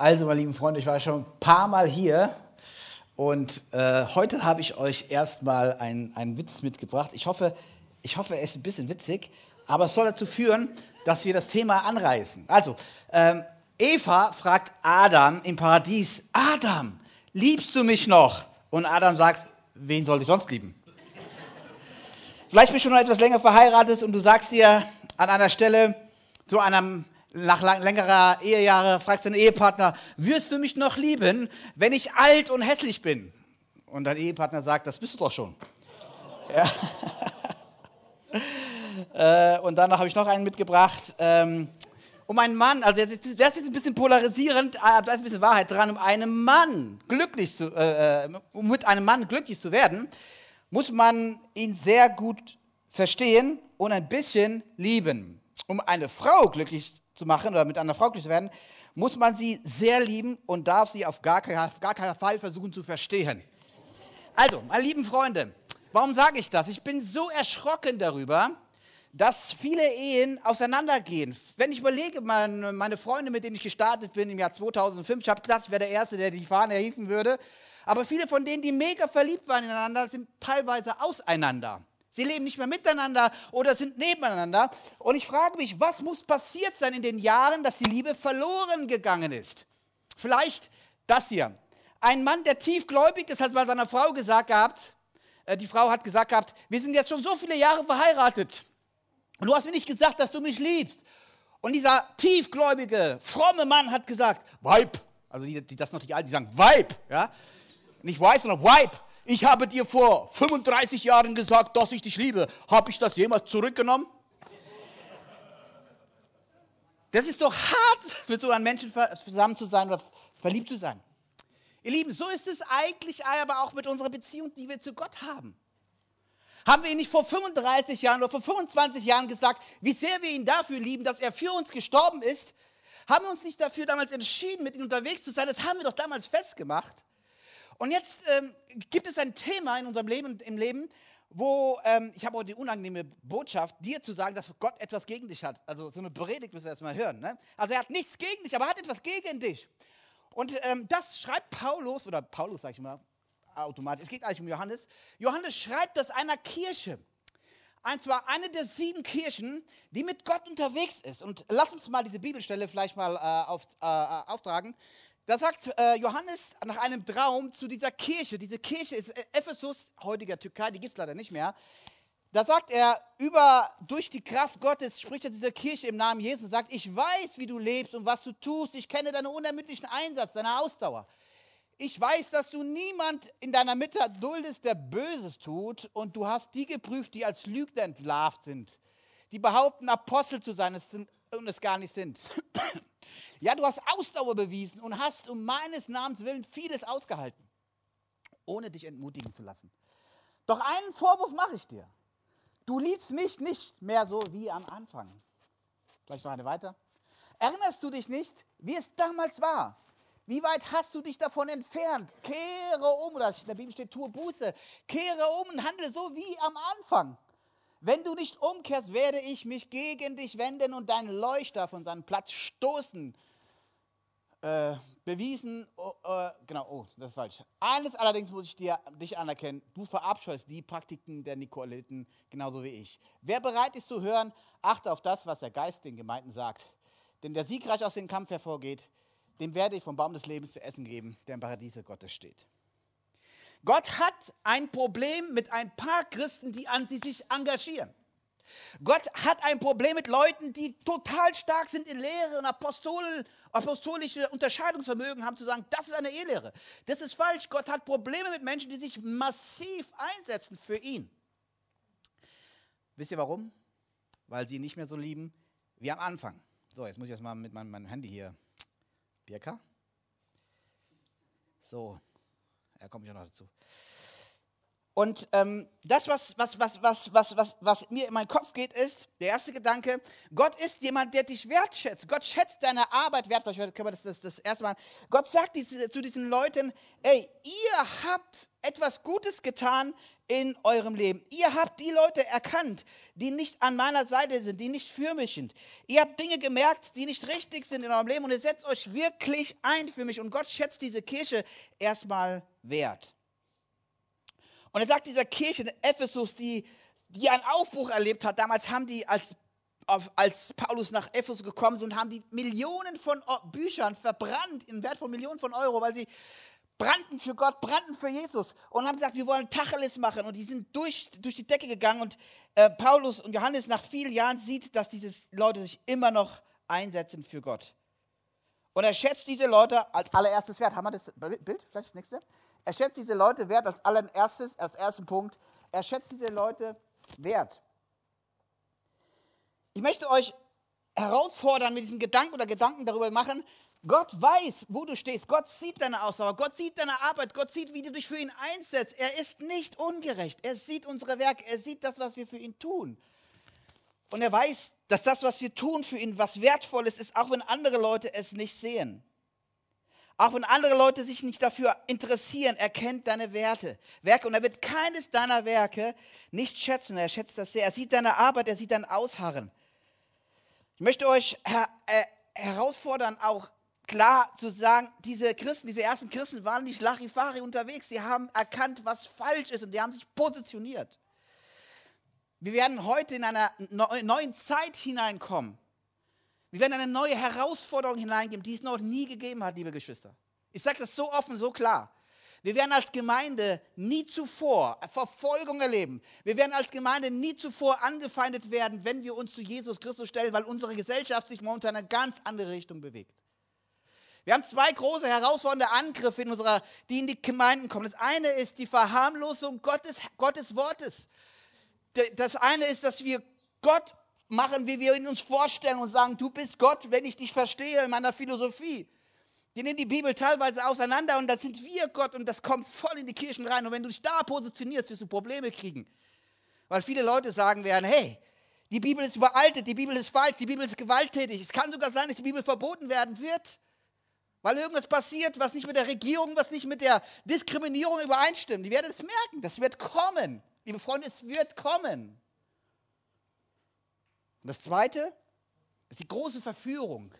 Also, meine lieben Freunde, ich war schon ein paar Mal hier und äh, heute habe ich euch erstmal einen, einen Witz mitgebracht. Ich hoffe, ich hoffe, er ist ein bisschen witzig, aber es soll dazu führen, dass wir das Thema anreißen. Also, ähm, Eva fragt Adam im Paradies: Adam, liebst du mich noch? Und Adam sagt: Wen soll ich sonst lieben? Vielleicht bist du schon etwas länger verheiratet und du sagst dir an einer Stelle, zu einem nach längerer Ehejahre fragst deinen Ehepartner, wirst du mich noch lieben, wenn ich alt und hässlich bin? Und dein Ehepartner sagt, das bist du doch schon. Ja. Äh, und danach habe ich noch einen mitgebracht. Ähm, um einen Mann, also das ist ein bisschen polarisierend, aber da ist ein bisschen Wahrheit dran, um einen Mann glücklich zu, äh, äh, um mit einem Mann glücklich zu werden, muss man ihn sehr gut verstehen und ein bisschen lieben. Um eine Frau glücklich zu machen oder mit einer Frau glücklich zu werden, muss man sie sehr lieben und darf sie auf gar, keinen, gar keinen Fall versuchen zu verstehen. Also, meine lieben Freunde, warum sage ich das? Ich bin so erschrocken darüber, dass viele Ehen auseinandergehen. Wenn ich überlege, meine, meine Freunde, mit denen ich gestartet bin im Jahr 2005, ich habe gedacht, ich wäre der Erste, der die Fahne erhieven würde, aber viele von denen, die mega verliebt waren ineinander, sind teilweise auseinander. Sie leben nicht mehr miteinander oder sind nebeneinander. Und ich frage mich, was muss passiert sein in den Jahren, dass die Liebe verloren gegangen ist? Vielleicht das hier. Ein Mann, der tiefgläubig ist, hat bei seiner Frau gesagt gehabt, äh, die Frau hat gesagt gehabt, wir sind jetzt schon so viele Jahre verheiratet. Und du hast mir nicht gesagt, dass du mich liebst. Und dieser tiefgläubige, fromme Mann hat gesagt, Weib. Also die, die das noch nicht alt, die sagen Weib. Ja? Nicht Wife, sondern Weib ich habe dir vor 35 Jahren gesagt, dass ich dich liebe. Habe ich das jemals zurückgenommen? Das ist doch hart, mit so einem Menschen zusammen zu sein oder verliebt zu sein. Ihr Lieben, so ist es eigentlich aber auch mit unserer Beziehung, die wir zu Gott haben. Haben wir ihn nicht vor 35 Jahren oder vor 25 Jahren gesagt, wie sehr wir ihn dafür lieben, dass er für uns gestorben ist? Haben wir uns nicht dafür damals entschieden, mit ihm unterwegs zu sein? Das haben wir doch damals festgemacht. Und jetzt ähm, gibt es ein Thema in unserem Leben, im Leben, wo ähm, ich habe heute die unangenehme Botschaft, dir zu sagen, dass Gott etwas gegen dich hat. Also so eine Predigt müssen wir erstmal hören. Ne? Also er hat nichts gegen dich, aber er hat etwas gegen dich. Und ähm, das schreibt Paulus, oder Paulus sage ich mal automatisch, es geht eigentlich um Johannes. Johannes schreibt das einer Kirche. Und zwar eine der sieben Kirchen, die mit Gott unterwegs ist. Und lass uns mal diese Bibelstelle vielleicht mal äh, auf, äh, auftragen. Da sagt äh, Johannes nach einem Traum zu dieser Kirche, diese Kirche ist Ephesus, heutiger Türkei, die gibt es leider nicht mehr. Da sagt er, über, durch die Kraft Gottes spricht er dieser Kirche im Namen Jesus und sagt, ich weiß, wie du lebst und was du tust. Ich kenne deinen unermüdlichen Einsatz, deine Ausdauer. Ich weiß, dass du niemand in deiner Mitte duldest, der Böses tut. Und du hast die geprüft, die als Lügner entlarvt sind. Die behaupten, Apostel zu sein und es gar nicht sind. Ja, du hast Ausdauer bewiesen und hast um meines Namens willen vieles ausgehalten, ohne dich entmutigen zu lassen. Doch einen Vorwurf mache ich dir. Du liebst mich nicht mehr so wie am Anfang. Vielleicht noch eine weiter. Erinnerst du dich nicht, wie es damals war? Wie weit hast du dich davon entfernt? Kehre um, oder in der Bibel steht, tue Buße. Kehre um und handle so wie am Anfang. Wenn du nicht umkehrst, werde ich mich gegen dich wenden und deinen Leuchter von seinem Platz stoßen äh, bewiesen, oh, äh, genau, oh, das ist falsch. Eines allerdings muss ich dir, dich anerkennen, du verabscheust die Praktiken der Nikoliten genauso wie ich. Wer bereit ist zu hören, achte auf das, was der Geist den Gemeinden sagt. Denn der siegreich aus dem Kampf hervorgeht, dem werde ich vom Baum des Lebens zu essen geben, der im Paradiese Gottes steht. Gott hat ein Problem mit ein paar Christen, die an sie sich engagieren. Gott hat ein Problem mit Leuten, die total stark sind in Lehre und Apostol, apostolische Unterscheidungsvermögen haben, zu sagen, das ist eine Ehelehre. Das ist falsch. Gott hat Probleme mit Menschen, die sich massiv einsetzen für ihn. Wisst ihr warum? Weil sie ihn nicht mehr so lieben wie am Anfang. So, jetzt muss ich erstmal mit meinem, meinem Handy hier. Birka? So, er kommt ja noch dazu. Und ähm, das, was, was, was, was, was, was, was mir in meinen Kopf geht, ist, der erste Gedanke, Gott ist jemand, der dich wertschätzt. Gott schätzt deine Arbeit wert. Vielleicht können wir das, das, das erste Mal. Gott sagt diese, zu diesen Leuten, ey, ihr habt etwas Gutes getan in eurem Leben. Ihr habt die Leute erkannt, die nicht an meiner Seite sind, die nicht für mich sind. Ihr habt Dinge gemerkt, die nicht richtig sind in eurem Leben und ihr setzt euch wirklich ein für mich. Und Gott schätzt diese Kirche erstmal wert. Und er sagt dieser Kirche in Ephesus, die, die einen Aufbruch erlebt hat, damals haben die, als, als Paulus nach Ephesus gekommen sind, haben die Millionen von Büchern verbrannt, im Wert von Millionen von Euro, weil sie brannten für Gott, brannten für Jesus und haben gesagt, wir wollen Tacheles machen. Und die sind durch, durch die Decke gegangen. Und äh, Paulus und Johannes nach vielen Jahren sieht, dass diese Leute sich immer noch einsetzen für Gott. Und er schätzt diese Leute als allererstes wert. Haben wir das Bild? Vielleicht das nächste? Er schätzt diese Leute wert als allererstes, als ersten Punkt. Er schätzt diese Leute wert. Ich möchte euch herausfordern, mit diesem Gedanken oder Gedanken darüber machen, Gott weiß, wo du stehst. Gott sieht deine Ausdauer. Gott sieht deine Arbeit. Gott sieht, wie du dich für ihn einsetzt. Er ist nicht ungerecht. Er sieht unsere Werke. Er sieht das, was wir für ihn tun. Und er weiß, dass das, was wir tun für ihn, was wertvolles ist, auch wenn andere Leute es nicht sehen. Auch wenn andere Leute sich nicht dafür interessieren, er kennt deine Werte, Werke und er wird keines deiner Werke nicht schätzen. Er schätzt das sehr. Er sieht deine Arbeit, er sieht dein Ausharren. Ich möchte euch her äh, herausfordern, auch klar zu sagen, diese Christen, diese ersten Christen waren nicht Lachifari unterwegs. Sie haben erkannt, was falsch ist und die haben sich positioniert. Wir werden heute in einer neuen Zeit hineinkommen wir werden eine neue Herausforderung hineingeben, die es noch nie gegeben hat, liebe Geschwister. Ich sage das so offen, so klar. Wir werden als Gemeinde nie zuvor Verfolgung erleben. Wir werden als Gemeinde nie zuvor angefeindet werden, wenn wir uns zu Jesus Christus stellen, weil unsere Gesellschaft sich momentan in eine ganz andere Richtung bewegt. Wir haben zwei große herausfordernde Angriffe, in unserer, die in die Gemeinden kommen. Das eine ist die Verharmlosung Gottes, Gottes Wortes. Das eine ist, dass wir Gott machen, wie wir ihn uns vorstellen und sagen, du bist Gott, wenn ich dich verstehe in meiner Philosophie. Die nehmen die Bibel teilweise auseinander und da sind wir Gott und das kommt voll in die Kirchen rein. Und wenn du dich da positionierst, wirst du Probleme kriegen. Weil viele Leute sagen werden, hey, die Bibel ist überaltet, die Bibel ist falsch, die Bibel ist gewalttätig. Es kann sogar sein, dass die Bibel verboten werden wird, weil irgendwas passiert, was nicht mit der Regierung, was nicht mit der Diskriminierung übereinstimmt. Die werden es merken, das wird kommen. Liebe Freunde, es wird kommen. Und das Zweite ist die große Verführung.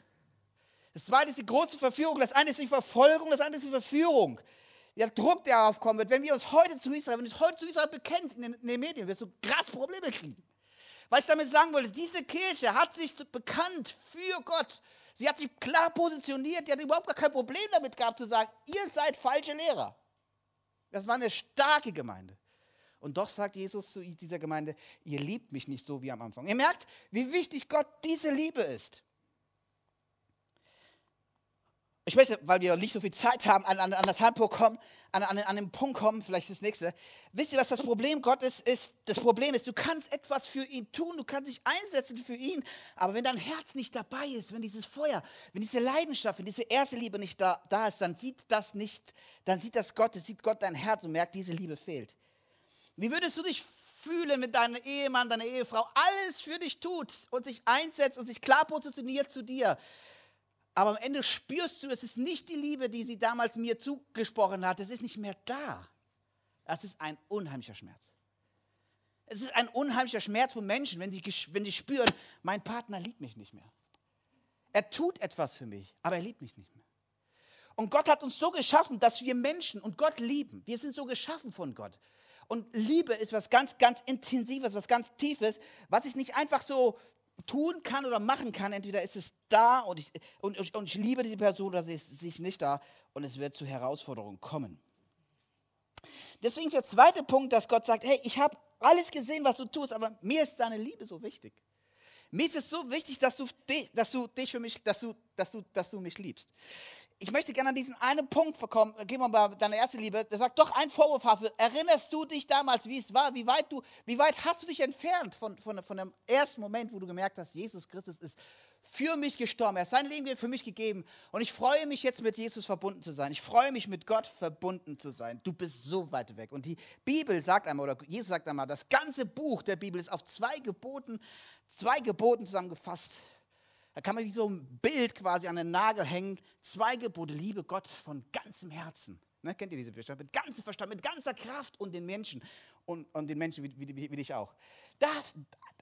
Das Zweite ist die große Verführung. Das eine ist die Verfolgung, das andere ist die Verführung. Der Druck, der aufkommen wird. Wenn wir uns heute zu Israel, wenn du uns heute zu Israel bekennst in den, in den Medien, wirst du krass Probleme kriegen. Weil ich damit sagen wollte, diese Kirche hat sich bekannt für Gott. Sie hat sich klar positioniert. Die hat überhaupt gar kein Problem damit gehabt zu sagen, ihr seid falsche Lehrer. Das war eine starke Gemeinde. Und doch sagt Jesus zu dieser Gemeinde, ihr liebt mich nicht so wie am Anfang. Ihr merkt, wie wichtig Gott diese Liebe ist. Ich möchte, weil wir nicht so viel Zeit haben, an, an, an das Handbuch kommen, an, an, an den Punkt kommen, vielleicht das nächste. Wisst ihr, was das Problem Gottes ist? Das Problem ist, du kannst etwas für ihn tun, du kannst dich einsetzen für ihn, aber wenn dein Herz nicht dabei ist, wenn dieses Feuer, wenn diese Leidenschaft, wenn diese erste Liebe nicht da, da ist, dann sieht das nicht, dann sieht das Gott, sieht Gott dein Herz und merkt, diese Liebe fehlt. Wie würdest du dich fühlen, wenn dein Ehemann, deine Ehefrau alles für dich tut und sich einsetzt und sich klar positioniert zu dir? Aber am Ende spürst du, es ist nicht die Liebe, die sie damals mir zugesprochen hat. Es ist nicht mehr da. Das ist ein unheimlicher Schmerz. Es ist ein unheimlicher Schmerz von Menschen, wenn die, wenn die spüren, mein Partner liebt mich nicht mehr. Er tut etwas für mich, aber er liebt mich nicht mehr. Und Gott hat uns so geschaffen, dass wir Menschen und Gott lieben. Wir sind so geschaffen von Gott. Und Liebe ist was ganz, ganz Intensives, was ganz Tiefes, was ich nicht einfach so tun kann oder machen kann. Entweder ist es da und ich, und, und ich liebe diese Person oder sie ist, sie nicht da und es wird zu Herausforderungen kommen. Deswegen ist der zweite Punkt, dass Gott sagt, hey, ich habe alles gesehen, was du tust, aber mir ist deine Liebe so wichtig. Mir ist es so wichtig, dass du, dass du dich für mich, dass du, dass du, dass du mich liebst ich möchte gerne an diesen einen Punkt kommen, gehen wir mal deine erste Liebe, der sagt doch ein Vorwurf, Hafe. Erinnerst du dich damals, wie es war? Wie weit, du, wie weit hast du dich entfernt von, von, von dem ersten Moment, wo du gemerkt hast, Jesus Christus ist für mich gestorben. Er hat sein Leben für mich gegeben. Und ich freue mich jetzt mit Jesus verbunden zu sein. Ich freue mich mit Gott verbunden zu sein. Du bist so weit weg. Und die Bibel sagt einmal, oder Jesus sagt einmal, das ganze Buch der Bibel ist auf zwei Geboten, zwei Geboten zusammengefasst. Da kann man wie so ein Bild quasi an den Nagel hängen. Zwei Gebote, liebe Gott von ganzem Herzen. Ne, kennt ihr diese Bücher? Mit ganzem Verstand, mit ganzer Kraft und den Menschen und, und den Menschen wie, wie, wie dich auch. Da,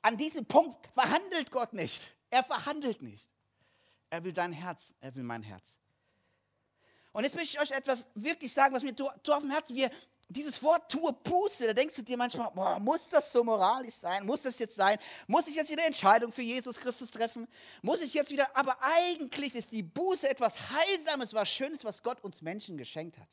an diesem Punkt verhandelt Gott nicht. Er verhandelt nicht. Er will dein Herz, er will mein Herz. Und jetzt möchte ich euch etwas wirklich sagen, was mir so auf dem Herzen, wir, dieses Wort tue Puste, da denkst du dir manchmal, boah, muss das so moralisch sein? Muss das jetzt sein? Muss ich jetzt wieder Entscheidung für Jesus Christus treffen? Muss ich jetzt wieder, aber eigentlich ist die Buße etwas Heilsames, was Schönes, was Gott uns Menschen geschenkt hat.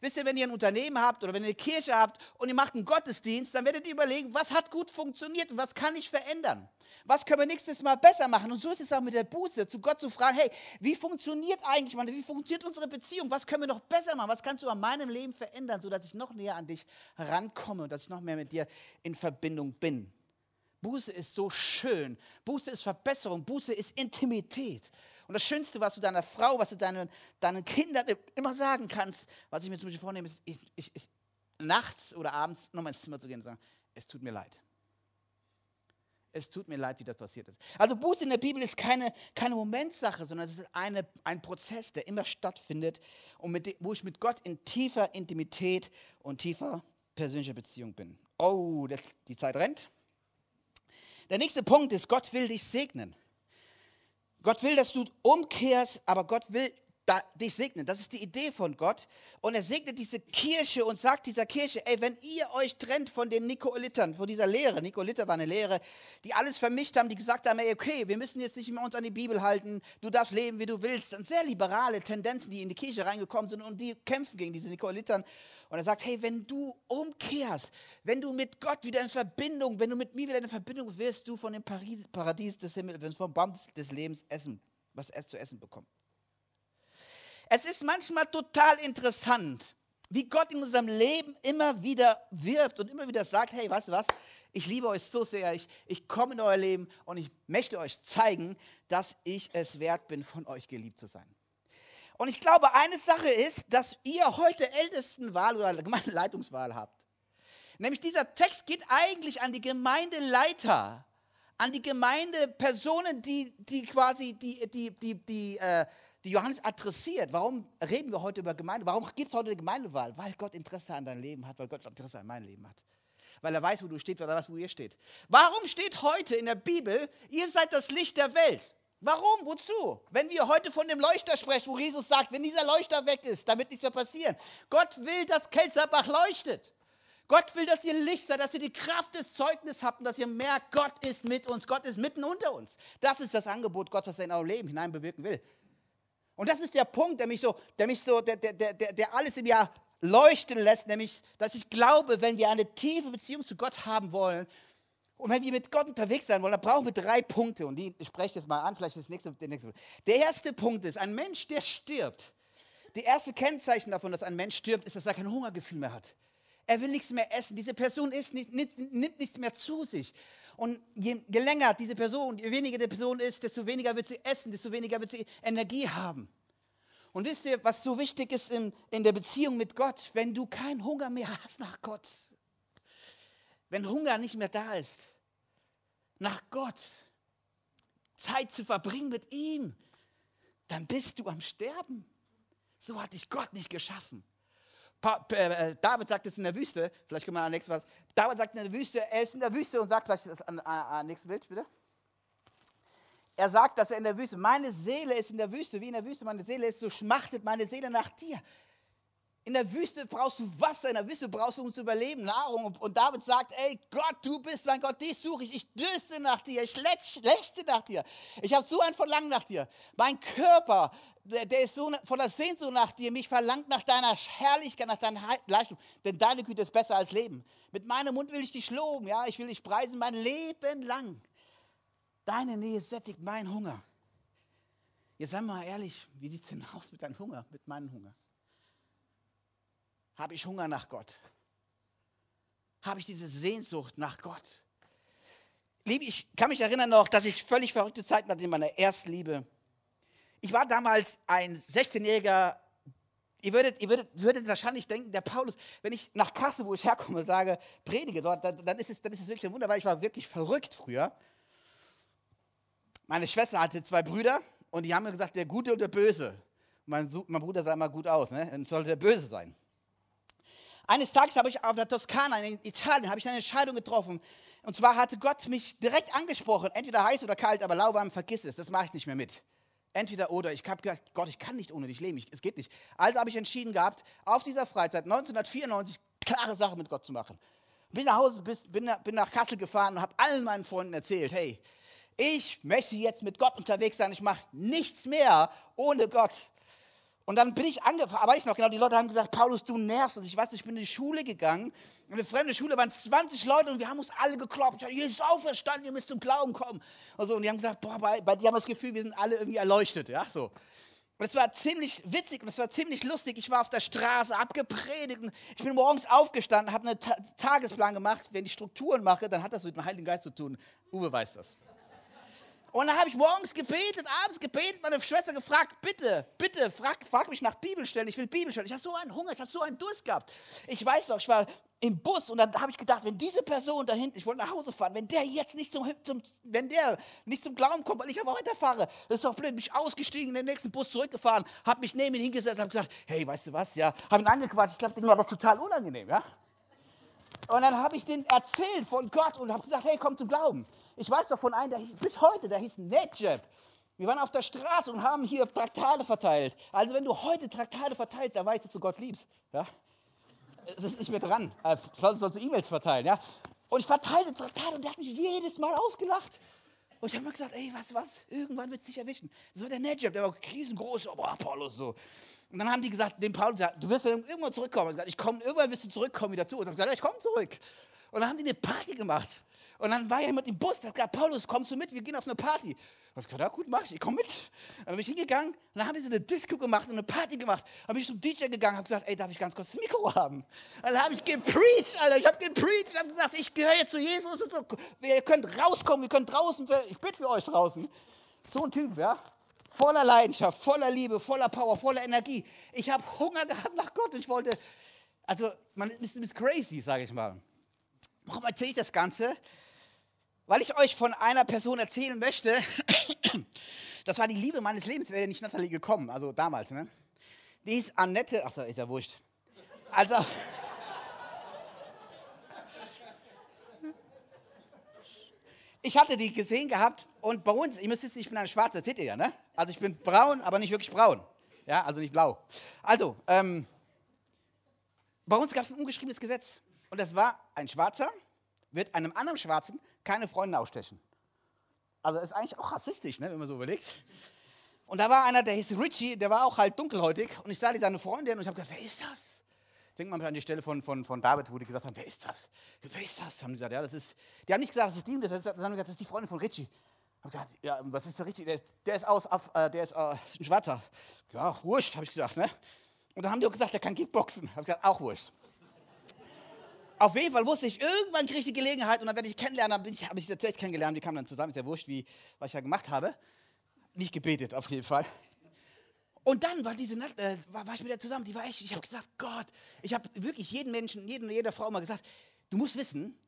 Wisst ihr, wenn ihr ein Unternehmen habt oder wenn ihr eine Kirche habt und ihr macht einen Gottesdienst, dann werdet ihr überlegen, was hat gut funktioniert und was kann ich verändern? Was können wir nächstes Mal besser machen? Und so ist es auch mit der Buße, zu Gott zu fragen, hey, wie funktioniert eigentlich, meine, wie funktioniert unsere Beziehung? Was können wir noch besser machen? Was kannst du an meinem Leben verändern, sodass ich noch näher an dich rankomme und dass ich noch mehr mit dir in Verbindung bin? Buße ist so schön. Buße ist Verbesserung. Buße ist Intimität. Und das Schönste, was du deiner Frau, was du deinen, deinen Kindern immer sagen kannst, was ich mir zum Beispiel vornehme, ist, ich, ich, ich, nachts oder abends nochmal ins Zimmer zu gehen und sagen, es tut mir leid. Es tut mir leid, wie das passiert ist. Also Buße in der Bibel ist keine, keine Momentsache, sondern es ist eine, ein Prozess, der immer stattfindet und mit, wo ich mit Gott in tiefer Intimität und tiefer persönlicher Beziehung bin. Oh, das, die Zeit rennt. Der nächste Punkt ist, Gott will dich segnen. Gott will, dass du umkehrst, aber Gott will dich segnen. Das ist die Idee von Gott. Und er segnet diese Kirche und sagt dieser Kirche, ey, wenn ihr euch trennt von den Nikolitern, von dieser Lehre, Nikoliter war eine Lehre, die alles vermischt haben, die gesagt haben, ey, okay, wir müssen jetzt nicht mehr uns an die Bibel halten, du darfst leben, wie du willst. Und sehr liberale Tendenzen, die in die Kirche reingekommen sind und die kämpfen gegen diese Nikolitern. Und er sagt, hey, wenn du umkehrst, wenn du mit Gott wieder in Verbindung, wenn du mit mir wieder in Verbindung wirst du von dem Paris, Paradies des Himmels, vom Baum des Lebens essen, was er zu essen bekommt. Es ist manchmal total interessant, wie Gott in unserem Leben immer wieder wirbt und immer wieder sagt, hey, weißt du was, ich liebe euch so sehr, ich, ich komme in euer Leben und ich möchte euch zeigen, dass ich es wert bin, von euch geliebt zu sein. Und ich glaube, eine Sache ist, dass ihr heute Ältestenwahl oder Gemeindeleitungswahl habt. Nämlich dieser Text geht eigentlich an die Gemeindeleiter, an die Gemeindepersonen, die, die quasi die, die, die, die, äh, die Johannes adressiert. Warum reden wir heute über Gemeinde? Warum gibt es heute eine Gemeindewahl? Weil Gott Interesse an deinem Leben hat, weil Gott Interesse an meinem Leben hat. Weil er weiß, wo du stehst, weil er weiß, wo ihr steht. Warum steht heute in der Bibel, ihr seid das Licht der Welt? Warum? Wozu? Wenn wir heute von dem Leuchter sprechen, wo Jesus sagt, wenn dieser Leuchter weg ist, wird nichts mehr passieren. Gott will, dass Kelzerbach leuchtet. Gott will, dass ihr Licht seid, dass ihr die Kraft des Zeugnisses habt und dass ihr merkt, Gott ist mit uns, Gott ist mitten unter uns. Das ist das Angebot Gottes, das er in euer Leben hinein bewirken will. Und das ist der Punkt, der mich so, der mich so, der, der, der, der alles im Jahr leuchten lässt, nämlich, dass ich glaube, wenn wir eine tiefe Beziehung zu Gott haben wollen, und wenn wir mit Gott unterwegs sein wollen, dann brauchen wir drei Punkte. Und die spreche ich jetzt mal an, vielleicht ist das nächste, der nächste. Der erste Punkt ist, ein Mensch, der stirbt. Die erste Kennzeichen davon, dass ein Mensch stirbt, ist, dass er kein Hungergefühl mehr hat. Er will nichts mehr essen. Diese Person nicht, nicht, nimmt nichts mehr zu sich. Und je, je länger diese Person, je weniger die Person ist, desto weniger wird sie essen, desto weniger wird sie Energie haben. Und wisst ihr, was so wichtig ist in, in der Beziehung mit Gott? Wenn du keinen Hunger mehr hast nach Gott, wenn Hunger nicht mehr da ist, nach Gott, Zeit zu verbringen mit ihm, dann bist du am Sterben. So hat dich Gott nicht geschaffen. Äh, David sagt es in der Wüste, vielleicht können wir an nächstes was. David sagt in der Wüste, er ist in der Wüste und sagt vielleicht das an, an, an nächstes Bild, bitte. Er sagt, dass er in der Wüste, meine Seele ist in der Wüste, wie in der Wüste meine Seele ist, so schmachtet meine Seele nach dir. In der Wüste brauchst du Wasser, in der Wüste brauchst du, um zu überleben, Nahrung. Und David sagt, ey Gott, du bist mein Gott, dich suche ich. Ich dürste nach dir, ich lechze nach dir. Ich habe so ein Verlangen nach dir. Mein Körper, der, der ist so voller Sehnsucht nach dir. Mich verlangt nach deiner Herrlichkeit, nach deiner Leistung. Denn deine Güte ist besser als Leben. Mit meinem Mund will ich dich loben, ja. Ich will dich preisen mein Leben lang. Deine Nähe sättigt meinen Hunger. Jetzt sag mal ehrlich, wie sieht es denn aus mit deinem Hunger, mit meinem Hunger? Habe ich Hunger nach Gott? Habe ich diese Sehnsucht nach Gott? Liebe, ich kann mich erinnern noch, dass ich völlig verrückte Zeiten hatte in meiner Erstliebe. Ich war damals ein 16-jähriger, ihr würdet, ihr würdet, würdet wahrscheinlich denken, der Paulus, wenn ich nach Kassel, wo ich herkomme, sage, predige dort, dann, dann, ist es, dann ist es wirklich ein Wunder, weil ich war wirklich verrückt früher. Meine Schwester hatte zwei Brüder und die haben mir gesagt, der Gute und der Böse. Mein, mein Bruder sah immer gut aus, ne? dann sollte der Böse sein. Eines Tages habe ich auf der Toskana in Italien habe ich eine Entscheidung getroffen. Und zwar hatte Gott mich direkt angesprochen, entweder heiß oder kalt, aber lauwarm, vergiss es, das mache ich nicht mehr mit. Entweder oder. Ich habe gedacht, Gott, ich kann nicht ohne dich leben, ich, es geht nicht. Also habe ich entschieden gehabt, auf dieser Freizeit 1994 klare Sache mit Gott zu machen. Bin nach Hause, bin, bin nach Kassel gefahren und habe allen meinen Freunden erzählt, hey, ich möchte jetzt mit Gott unterwegs sein, ich mache nichts mehr ohne Gott. Und dann bin ich angefangen, aber ich noch genau, die Leute haben gesagt, Paulus, du nervst uns. Ich weiß, ich bin in die Schule gegangen. In eine fremde Schule waren 20 Leute und wir haben uns alle gekloppt. Jesus ist auferstanden, ihr müsst zum Glauben kommen. Und, so, und die haben gesagt, boah, bei, bei dir haben wir das Gefühl, wir sind alle irgendwie erleuchtet. Ja, so. Und es war ziemlich witzig und es war ziemlich lustig. Ich war auf der Straße, hab gepredigt. Und ich bin morgens aufgestanden, habe einen Ta Tagesplan gemacht. Wenn ich Strukturen mache, dann hat das mit dem Heiligen Geist zu tun. Uwe weiß das. Und dann habe ich morgens gebetet, abends gebetet, meine Schwester gefragt, bitte, bitte, frag, frag mich nach Bibelstellen, ich will Bibelstellen. Ich habe so einen Hunger, ich habe so einen Durst gehabt. Ich weiß noch, ich war im Bus und dann habe ich gedacht, wenn diese Person da hinten, ich wollte nach Hause fahren, wenn der jetzt nicht zum, zum, wenn der nicht zum Glauben kommt, weil ich aber weiterfahre, das ist doch blöd, bin ausgestiegen, in den nächsten Bus zurückgefahren, habe mich neben ihn hingesetzt habe gesagt, hey, weißt du was, ja, habe ihn angequatscht, ich glaube, dem war das total unangenehm, ja. Und dann habe ich den erzählt von Gott und habe gesagt, hey, komm zum Glauben. Ich weiß doch von einem, der hieß, bis heute, der hieß Nedjeb. Wir waren auf der Straße und haben hier Traktate verteilt. Also wenn du heute Traktate verteilst, dann weißt du, dass du Gott liebst. Ja? Es ist nicht mehr dran. Sonst sollst du E-Mails verteilen. Ja? Und ich verteile Traktate und der hat mich jedes Mal ausgelacht. Und ich habe mir gesagt, ey, was, was, irgendwann wird es dich erwischen. War der Nedjeb, der war riesengroß, oh, Apollos so. Und dann haben die gesagt, dem Paulus du wirst ja irgendwann zurückkommen. Ich, gesagt, ich komme, irgendwann wirst du zurückkommen wieder zu. Und ich gesagt, ich komme zurück. Und dann haben die eine Party gemacht. Und dann war jemand im Bus, der hat gesagt, Paulus, kommst du mit? Wir gehen auf eine Party. Und ich gesagt, ja gut, mach ich, ich komme mit. dann bin ich hingegangen und dann haben so eine Disco gemacht und eine Party gemacht. Dann bin ich zum DJ gegangen und habe gesagt, ey, darf ich ganz kurz das Mikro haben? Und dann habe ich gepreacht, Alter, ich habe gepreacht. Ich habe gesagt, ich gehöre jetzt zu Jesus. Und so. Ihr könnt rauskommen, ihr könnt draußen, ich bitte für euch draußen. So ein Typ, ja voller Leidenschaft, voller Liebe, voller Power, voller Energie. Ich habe Hunger gehabt nach Gott. Ich wollte, also man ist ein crazy, sage ich mal. Warum erzähle ich das Ganze? Weil ich euch von einer Person erzählen möchte. Das war die Liebe meines Lebens, wäre nicht Nathalie gekommen, also damals. Ne? Die ist Annette, ach, ist ja wurscht. Also. Ich hatte die gesehen gehabt und bei uns, ihr müsst ich bin eine Schwarze, das seht ihr ja, ne? Also ich bin braun, aber nicht wirklich braun. Ja, also nicht blau. Also, ähm, bei uns gab es ein ungeschriebenes Gesetz. Und das war, ein Schwarzer wird einem anderen Schwarzen keine Freunde ausstechen. Also ist eigentlich auch rassistisch, ne, wenn man so überlegt. Und da war einer, der hieß Richie, der war auch halt dunkelhäutig. Und ich sah die seine Freundin und ich habe gedacht, wer ist das? Denkt man an die Stelle von, von, von David, wo die gesagt haben, wer ist das? Wer ist das? Haben die gesagt, ja, das ist. Die haben nicht gesagt, das ist die, das, haben gesagt, das ist die Freundin von Richie. Ich habe gesagt, ja, was ist der Richie? Der ist, der ist aus, äh, der ist äh, ein Schwarzer. Ja, wurscht, habe ich gesagt, ne? Und dann haben die auch gesagt, der kann Kickboxen. Ich gesagt, auch wurscht. Auf jeden Fall wusste ich, irgendwann kriege ich die Gelegenheit und dann werde ich kennenlernen. Dann habe ich sie tatsächlich kennengelernt. Die kamen dann zusammen. Ist ja wurscht, wie, was ich ja gemacht habe. Nicht gebetet, auf jeden Fall. Und dann war diese Nacht, äh, war, war, ich mit der zusammen. Die war echt, ich habe gesagt, Gott, ich habe wirklich jeden Menschen, jeden, jeder Frau mal gesagt, du musst wissen,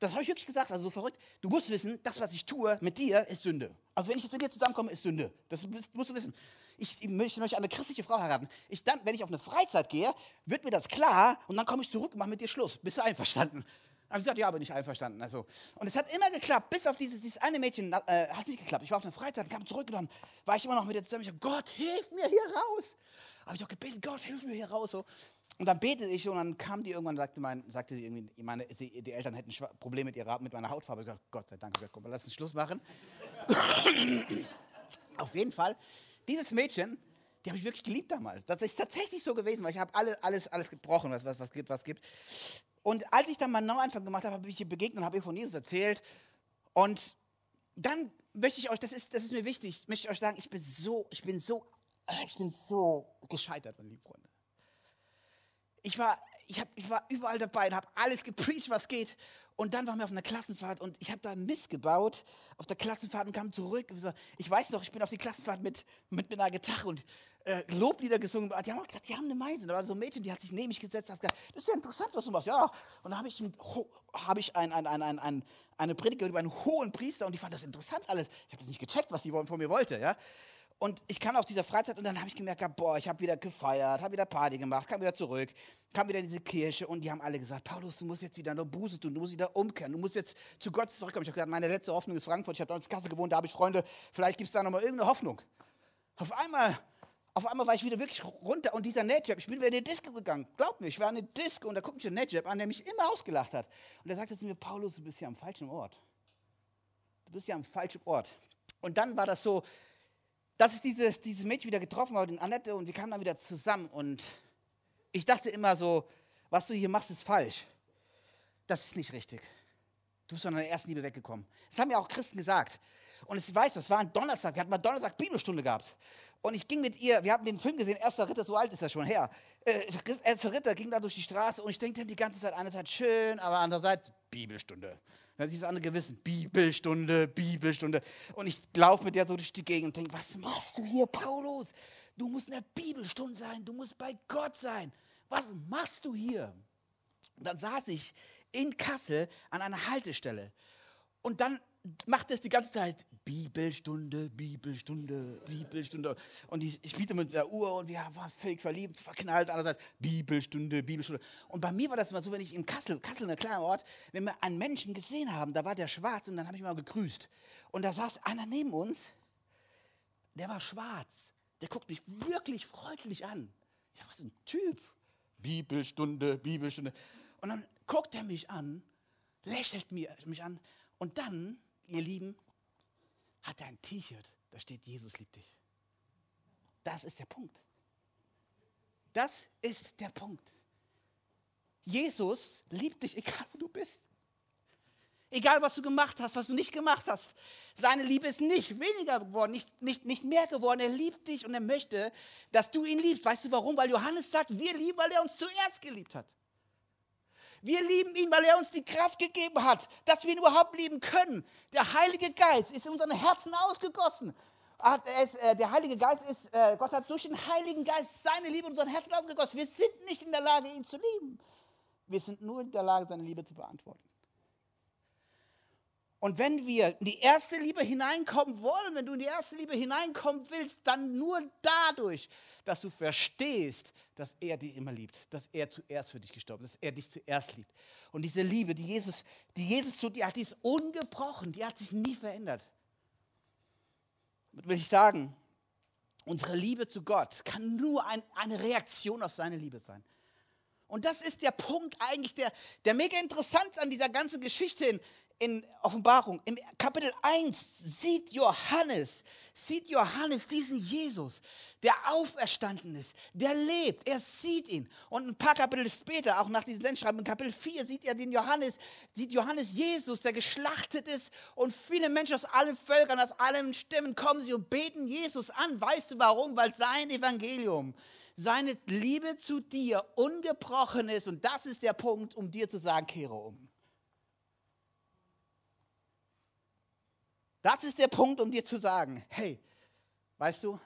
das habe ich wirklich gesagt, also so verrückt, du musst wissen, das, was ich tue mit dir, ist Sünde. Also wenn ich jetzt mit dir zusammenkomme, ist Sünde. Das musst du wissen ich möchte, möchte eine christliche Frau heiraten. Ich dann, wenn ich auf eine Freizeit gehe, wird mir das klar und dann komme ich zurück und mache mit dir Schluss. Bist du einverstanden? Dann habe ich gesagt, ja, bin ich einverstanden. Also, und es hat immer geklappt, bis auf dieses, dieses eine Mädchen äh, hat nicht geklappt. Ich war auf einer Freizeit, kam zurück und dann war ich immer noch mit ihr zusammen. Ich habe Gott, hilf mir hier raus. Habe ich doch gebetet, Gott, hilf mir hier raus. So. Und dann betete ich und dann kam die irgendwann und sagte, mein, sagte sie irgendwie, meine, sie, die Eltern hätten Probleme mit, ihrer, mit meiner Hautfarbe. Ich gesagt, Gott sei Dank, komm, lass uns Schluss machen. auf jeden Fall, dieses Mädchen die habe ich wirklich geliebt damals. Das ist tatsächlich so gewesen, weil ich habe alle, alles, alles gebrochen, was, was, was gibt, was gibt. Und als ich dann mal Neuanfang gemacht habe, habe ich ihr begegnet und habe ihr von Jesus erzählt. Und dann möchte ich euch, das ist, das ist mir wichtig, möchte ich euch sagen, ich bin so, ich bin so, ich bin so gescheitert, meine lieben Freunde. Ich war, ich, hab, ich war überall dabei und habe alles gepreacht, was geht. Und dann waren wir auf einer Klassenfahrt und ich habe da Mist gebaut auf der Klassenfahrt und kam zurück. Ich weiß noch, ich bin auf die Klassenfahrt mit, mit, einer Gitarre und äh, Loblieder gesungen. Die haben auch gesagt, die haben eine Meise. Da war so ein Mädchen, die hat sich neben mich gesetzt und hat gesagt, das ist ja interessant, was du machst. Ja, und dann habe ich, hab ich ein, ein, ein, ein, eine Predigt über einen hohen Priester und die fand das interessant alles. Ich habe das nicht gecheckt, was die von mir wollte. Ja? Und ich kam auf dieser Freizeit und dann habe ich gemerkt, boah, ich habe wieder gefeiert, habe wieder Party gemacht, kam wieder zurück, kam wieder in diese Kirche und die haben alle gesagt, Paulus, du musst jetzt wieder eine Buße tun, du musst wieder umkehren, du musst jetzt zu Gott zurückkommen. Ich habe gesagt, meine letzte Hoffnung ist Frankfurt, ich habe dort in Kassel gewohnt, da habe ich Freunde, vielleicht gibt es da nochmal irgendeine Hoffnung. Auf einmal, auf einmal war ich wieder wirklich runter und dieser Netjab, ich bin wieder in die Disco gegangen, glaub mir, ich war in die Disco und da guckt mich der Netjab an, der mich immer ausgelacht hat. Und er sagte zu mir, Paulus, du bist hier am falschen Ort. Du bist hier am falschen Ort. Und dann war das so, dass ich dieses, dieses Mädchen wieder getroffen habe, den Annette, und wir kamen dann wieder zusammen. Und ich dachte immer so, was du hier machst, ist falsch. Das ist nicht richtig. Du bist von deiner ersten Liebe weggekommen. Das haben ja auch Christen gesagt. Und ich weiß, das war ein Donnerstag. Wir hatten mal Donnerstag Bibelstunde gehabt. Und ich ging mit ihr, wir haben den Film gesehen, Erster Ritter, so alt ist er schon her. Äh, Erster Ritter ging da durch die Straße und ich denke dann die ganze Zeit, einerseits schön, aber andererseits Bibelstunde. Dann dieses andere Gewissen, Bibelstunde, Bibelstunde. Und ich laufe mit der so durch die Gegend und denke, was machst du hier, Paulus? Du musst in der Bibelstunde sein, du musst bei Gott sein. Was machst du hier? Und dann saß ich in Kassel an einer Haltestelle. Und dann macht es die ganze Zeit Bibelstunde, Bibelstunde, Bibelstunde. Und ich, ich spielte mit der Uhr und wir waren völlig verliebt, verknallt. Andererseits Bibelstunde, Bibelstunde. Und bei mir war das immer so, wenn ich in Kassel, Kassel, ein kleiner Ort, wenn wir einen Menschen gesehen haben, da war der schwarz und dann habe ich mal gegrüßt. Und da saß einer neben uns, der war schwarz. Der guckt mich wirklich freundlich an. Ich sage, was ist ein Typ? Bibelstunde, Bibelstunde. Und dann guckt er mich an, lächelt mich an und dann ihr Lieben, hat er ein T-Shirt, da steht, Jesus liebt dich. Das ist der Punkt. Das ist der Punkt. Jesus liebt dich, egal wo du bist. Egal, was du gemacht hast, was du nicht gemacht hast. Seine Liebe ist nicht weniger geworden, nicht, nicht, nicht mehr geworden. Er liebt dich und er möchte, dass du ihn liebst. Weißt du warum? Weil Johannes sagt, wir lieben, weil er uns zuerst geliebt hat. Wir lieben ihn, weil er uns die Kraft gegeben hat, dass wir ihn überhaupt lieben können. Der Heilige Geist ist in unseren Herzen ausgegossen. Äh, der Heilige Geist ist, äh, Gott hat durch den Heiligen Geist seine Liebe in unseren Herzen ausgegossen. Wir sind nicht in der Lage, ihn zu lieben. Wir sind nur in der Lage, seine Liebe zu beantworten. Und wenn wir in die erste Liebe hineinkommen wollen, wenn du in die erste Liebe hineinkommen willst, dann nur dadurch, dass du verstehst, dass er dich immer liebt, dass er zuerst für dich gestorben ist, dass er dich zuerst liebt. Und diese Liebe, die Jesus, die Jesus zu dir hat, die ist ungebrochen, die hat sich nie verändert. Damit will ich sagen, unsere Liebe zu Gott kann nur ein, eine Reaktion auf seine Liebe sein. Und das ist der Punkt eigentlich, der, der mega interessant an dieser ganzen Geschichte in, Offenbarung, im Kapitel 1 sieht Johannes, sieht Johannes diesen Jesus, der auferstanden ist, der lebt, er sieht ihn. Und ein paar Kapitel später, auch nach diesem Sendschreiben, in Kapitel 4 sieht er den Johannes, sieht Johannes Jesus, der geschlachtet ist und viele Menschen aus allen Völkern, aus allen Stimmen kommen sie und beten Jesus an. Weißt du warum? Weil sein Evangelium, seine Liebe zu dir ungebrochen ist und das ist der Punkt, um dir zu sagen, kehre um. Das ist der Punkt, um dir zu sagen, hey, weißt du,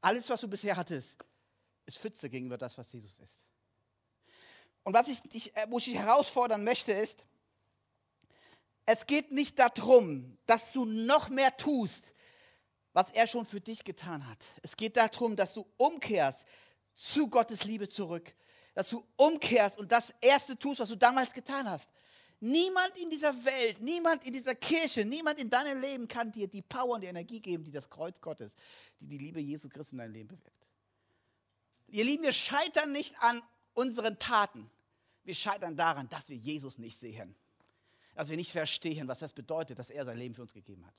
alles, was du bisher hattest, ist Pfütze gegenüber das, was Jesus ist. Und was ich dich, äh, wo ich herausfordern möchte, ist, es geht nicht darum, dass du noch mehr tust, was er schon für dich getan hat. Es geht darum, dass du umkehrst zu Gottes Liebe zurück. Dass du umkehrst und das Erste tust, was du damals getan hast. Niemand in dieser Welt, niemand in dieser Kirche, niemand in deinem Leben kann dir die Power und die Energie geben, die das Kreuz Gottes, die die Liebe Jesu Christi in deinem Leben bewirkt. Ihr Lieben, wir scheitern nicht an unseren Taten. Wir scheitern daran, dass wir Jesus nicht sehen. Dass wir nicht verstehen, was das bedeutet, dass er sein Leben für uns gegeben hat.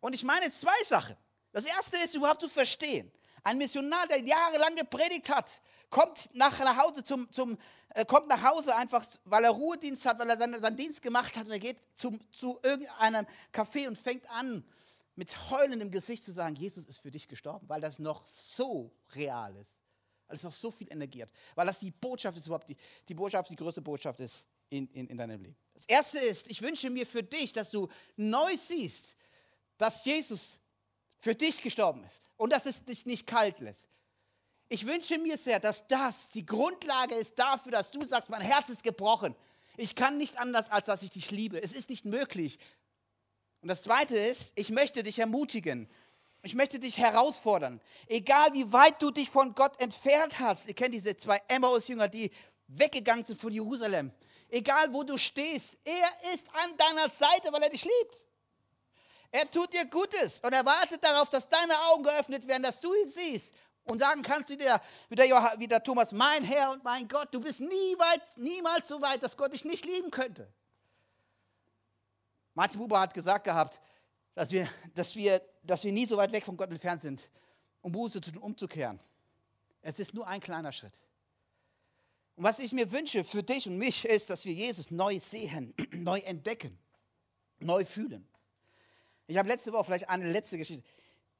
Und ich meine zwei Sachen. Das erste ist überhaupt zu verstehen. Ein Missionar, der jahrelang gepredigt hat, kommt nach, nach Hause zum, zum äh, kommt nach Hause einfach, weil er Ruhedienst hat, weil er seinen, seinen Dienst gemacht hat und er geht zum, zu irgendeinem Café und fängt an, mit heulendem Gesicht zu sagen, Jesus ist für dich gestorben, weil das noch so real ist. Weil es auch so viel Energie hat. Weil das die Botschaft ist überhaupt, die, die Botschaft, die größte Botschaft ist in, in, in deinem Leben. Das erste ist, ich wünsche mir für dich, dass du neu siehst, dass Jesus für dich gestorben ist und dass es dich nicht kalt lässt. Ich wünsche mir sehr, dass das die Grundlage ist dafür, dass du sagst, mein Herz ist gebrochen. Ich kann nicht anders, als dass ich dich liebe. Es ist nicht möglich. Und das Zweite ist, ich möchte dich ermutigen. Ich möchte dich herausfordern. Egal wie weit du dich von Gott entfernt hast. Ihr kennt diese zwei Emmaus-Jünger, die weggegangen sind von Jerusalem. Egal wo du stehst, er ist an deiner Seite, weil er dich liebt. Er tut dir Gutes und er wartet darauf, dass deine Augen geöffnet werden, dass du ihn siehst und sagen kannst wie der, wie der Thomas, mein Herr und mein Gott, du bist nie weit, niemals so weit, dass Gott dich nicht lieben könnte. Martin Buber hat gesagt gehabt, dass wir, dass, wir, dass wir nie so weit weg von Gott entfernt sind, um Buße zu tun, umzukehren. Es ist nur ein kleiner Schritt. Und was ich mir wünsche für dich und mich ist, dass wir Jesus neu sehen, neu entdecken, neu fühlen. Ich habe letzte Woche, vielleicht eine letzte Geschichte.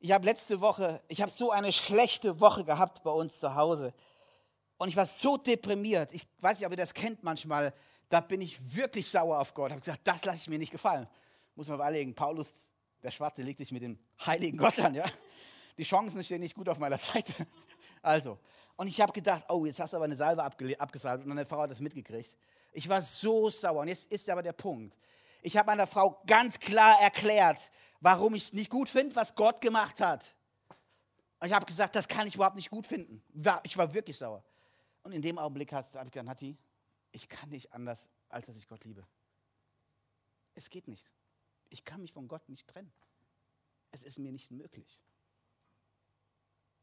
Ich habe letzte Woche, ich habe so eine schlechte Woche gehabt bei uns zu Hause. Und ich war so deprimiert. Ich weiß nicht, ob ihr das kennt manchmal. Da bin ich wirklich sauer auf Gott. Ich habe gesagt, das lasse ich mir nicht gefallen. Muss man überlegen. Paulus, der Schwarze, legt sich mit dem heiligen Gott an. Ja? Die Chancen stehen nicht gut auf meiner Seite. Also, und ich habe gedacht, oh, jetzt hast du aber eine Salbe abgesalbt und meine Frau hat das mitgekriegt. Ich war so sauer. Und jetzt ist aber der Punkt. Ich habe meiner Frau ganz klar erklärt, warum ich nicht gut finde, was Gott gemacht hat. Und ich habe gesagt, das kann ich überhaupt nicht gut finden. Ich war wirklich sauer. Und in dem Augenblick habe ich gesagt, Nati, ich kann nicht anders, als dass ich Gott liebe. Es geht nicht. Ich kann mich von Gott nicht trennen. Es ist mir nicht möglich.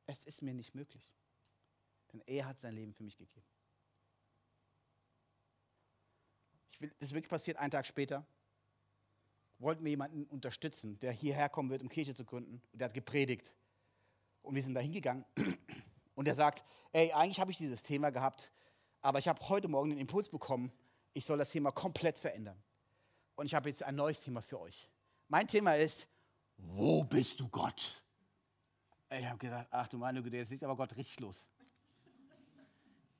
Es ist mir nicht möglich. Denn er hat sein Leben für mich gegeben. Will, das ist wirklich passiert einen Tag später wollten wir jemanden unterstützen, der hierher kommen wird, um Kirche zu gründen. Und der hat gepredigt. Und wir sind da hingegangen. Und er sagt, ey, eigentlich habe ich dieses Thema gehabt, aber ich habe heute Morgen den Impuls bekommen, ich soll das Thema komplett verändern. Und ich habe jetzt ein neues Thema für euch. Mein Thema ist, wo bist du Gott? Ich habe gesagt, ach du meine Güte, jetzt sieht aber Gott richtig los.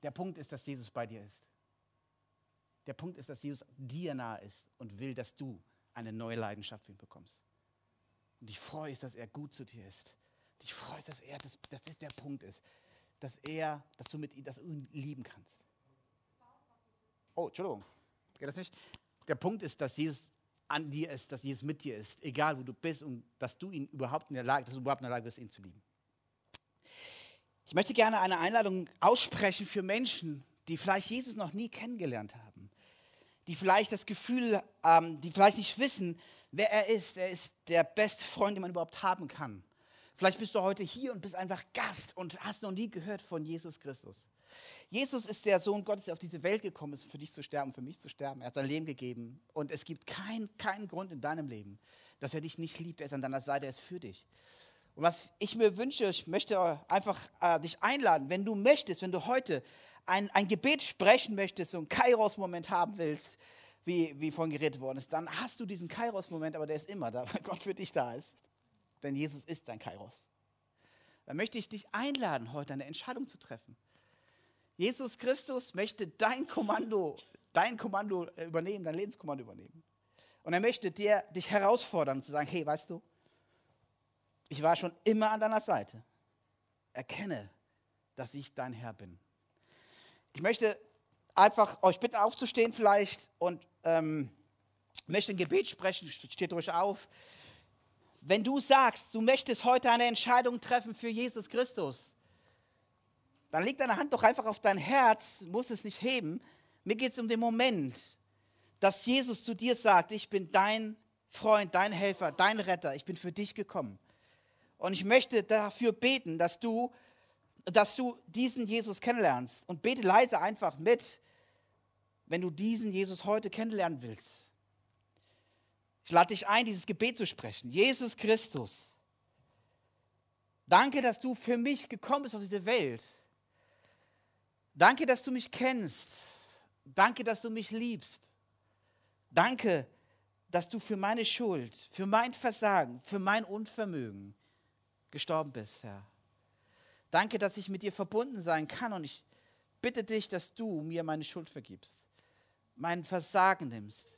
Der Punkt ist, dass Jesus bei dir ist. Der Punkt ist, dass Jesus dir nahe ist und will, dass du eine neue Leidenschaft für ihn bekommst. Und die Freude ist, dass er gut zu dir ist. Die Freude ist, dass er, das, das ist der Punkt ist, dass er, dass du mit ihm, dass ihn lieben kannst. Oh, Entschuldigung. Geht das nicht? Der Punkt ist, dass Jesus an dir ist, dass Jesus mit dir ist, egal wo du bist und dass du ihn überhaupt in der Lage, dass du überhaupt in der Lage bist, ihn zu lieben. Ich möchte gerne eine Einladung aussprechen für Menschen, die vielleicht Jesus noch nie kennengelernt haben die vielleicht das Gefühl, ähm, die vielleicht nicht wissen, wer er ist. Er ist der beste Freund, den man überhaupt haben kann. Vielleicht bist du heute hier und bist einfach Gast und hast noch nie gehört von Jesus Christus. Jesus ist der Sohn Gottes, der auf diese Welt gekommen ist, für dich zu sterben, für mich zu sterben. Er hat sein Leben gegeben. Und es gibt keinen kein Grund in deinem Leben, dass er dich nicht liebt. Er ist an deiner Seite, er ist für dich. Und was ich mir wünsche, ich möchte einfach äh, dich einladen, wenn du möchtest, wenn du heute ein, ein Gebet sprechen möchtest, so einen Kairos-Moment haben willst, wie, wie vorhin geredet worden ist, dann hast du diesen Kairos-Moment, aber der ist immer da, weil Gott für dich da ist. Denn Jesus ist dein Kairos. Dann möchte ich dich einladen, heute eine Entscheidung zu treffen. Jesus Christus möchte dein Kommando, dein Kommando übernehmen, dein Lebenskommando übernehmen. Und er möchte dir, dich herausfordern, zu sagen, hey, weißt du, ich war schon immer an deiner Seite. Erkenne, dass ich dein Herr bin. Ich möchte einfach euch bitten, aufzustehen vielleicht und ähm, möchte ein Gebet sprechen. Steht ruhig auf. Wenn du sagst, du möchtest heute eine Entscheidung treffen für Jesus Christus, dann leg deine Hand doch einfach auf dein Herz, muss es nicht heben. Mir geht es um den Moment, dass Jesus zu dir sagt, ich bin dein Freund, dein Helfer, dein Retter, ich bin für dich gekommen. Und ich möchte dafür beten, dass du dass du diesen Jesus kennenlernst. Und bete leise einfach mit, wenn du diesen Jesus heute kennenlernen willst. Ich lade dich ein, dieses Gebet zu sprechen. Jesus Christus, danke, dass du für mich gekommen bist auf diese Welt. Danke, dass du mich kennst. Danke, dass du mich liebst. Danke, dass du für meine Schuld, für mein Versagen, für mein Unvermögen gestorben bist, Herr. Danke, dass ich mit dir verbunden sein kann und ich bitte dich, dass du mir meine Schuld vergibst, mein Versagen nimmst.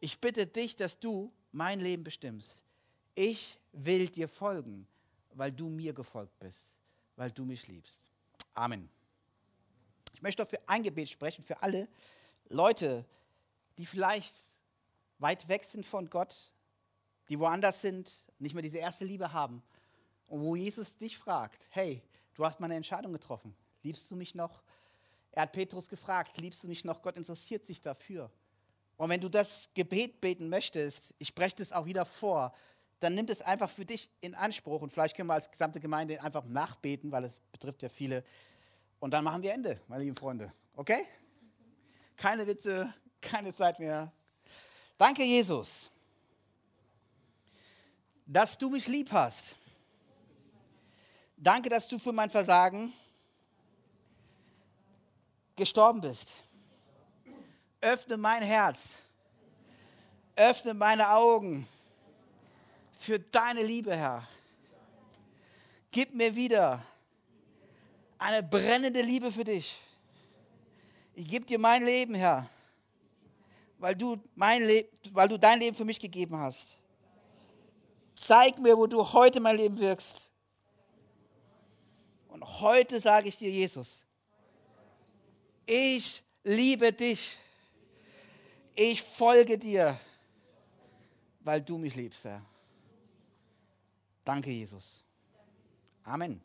Ich bitte dich, dass du mein Leben bestimmst. Ich will dir folgen, weil du mir gefolgt bist, weil du mich liebst. Amen. Ich möchte auch für ein Gebet sprechen, für alle Leute, die vielleicht weit weg sind von Gott, die woanders sind, nicht mehr diese erste Liebe haben. Und wo Jesus dich fragt, hey, du hast meine Entscheidung getroffen. Liebst du mich noch? Er hat Petrus gefragt, liebst du mich noch? Gott interessiert sich dafür. Und wenn du das Gebet beten möchtest, ich spreche das auch wieder vor, dann nimm das einfach für dich in Anspruch und vielleicht können wir als gesamte Gemeinde einfach nachbeten, weil es betrifft ja viele. Und dann machen wir Ende, meine lieben Freunde. Okay? Keine Witze, keine Zeit mehr. Danke, Jesus, dass du mich lieb hast. Danke, dass du für mein Versagen gestorben bist. Öffne mein Herz. Öffne meine Augen für deine Liebe, Herr. Gib mir wieder eine brennende Liebe für dich. Ich gebe dir mein Leben, Herr, weil du, mein Le weil du dein Leben für mich gegeben hast. Zeig mir, wo du heute mein Leben wirkst. Und heute sage ich dir, Jesus, ich liebe dich. Ich folge dir, weil du mich liebst, Herr. Danke, Jesus. Amen.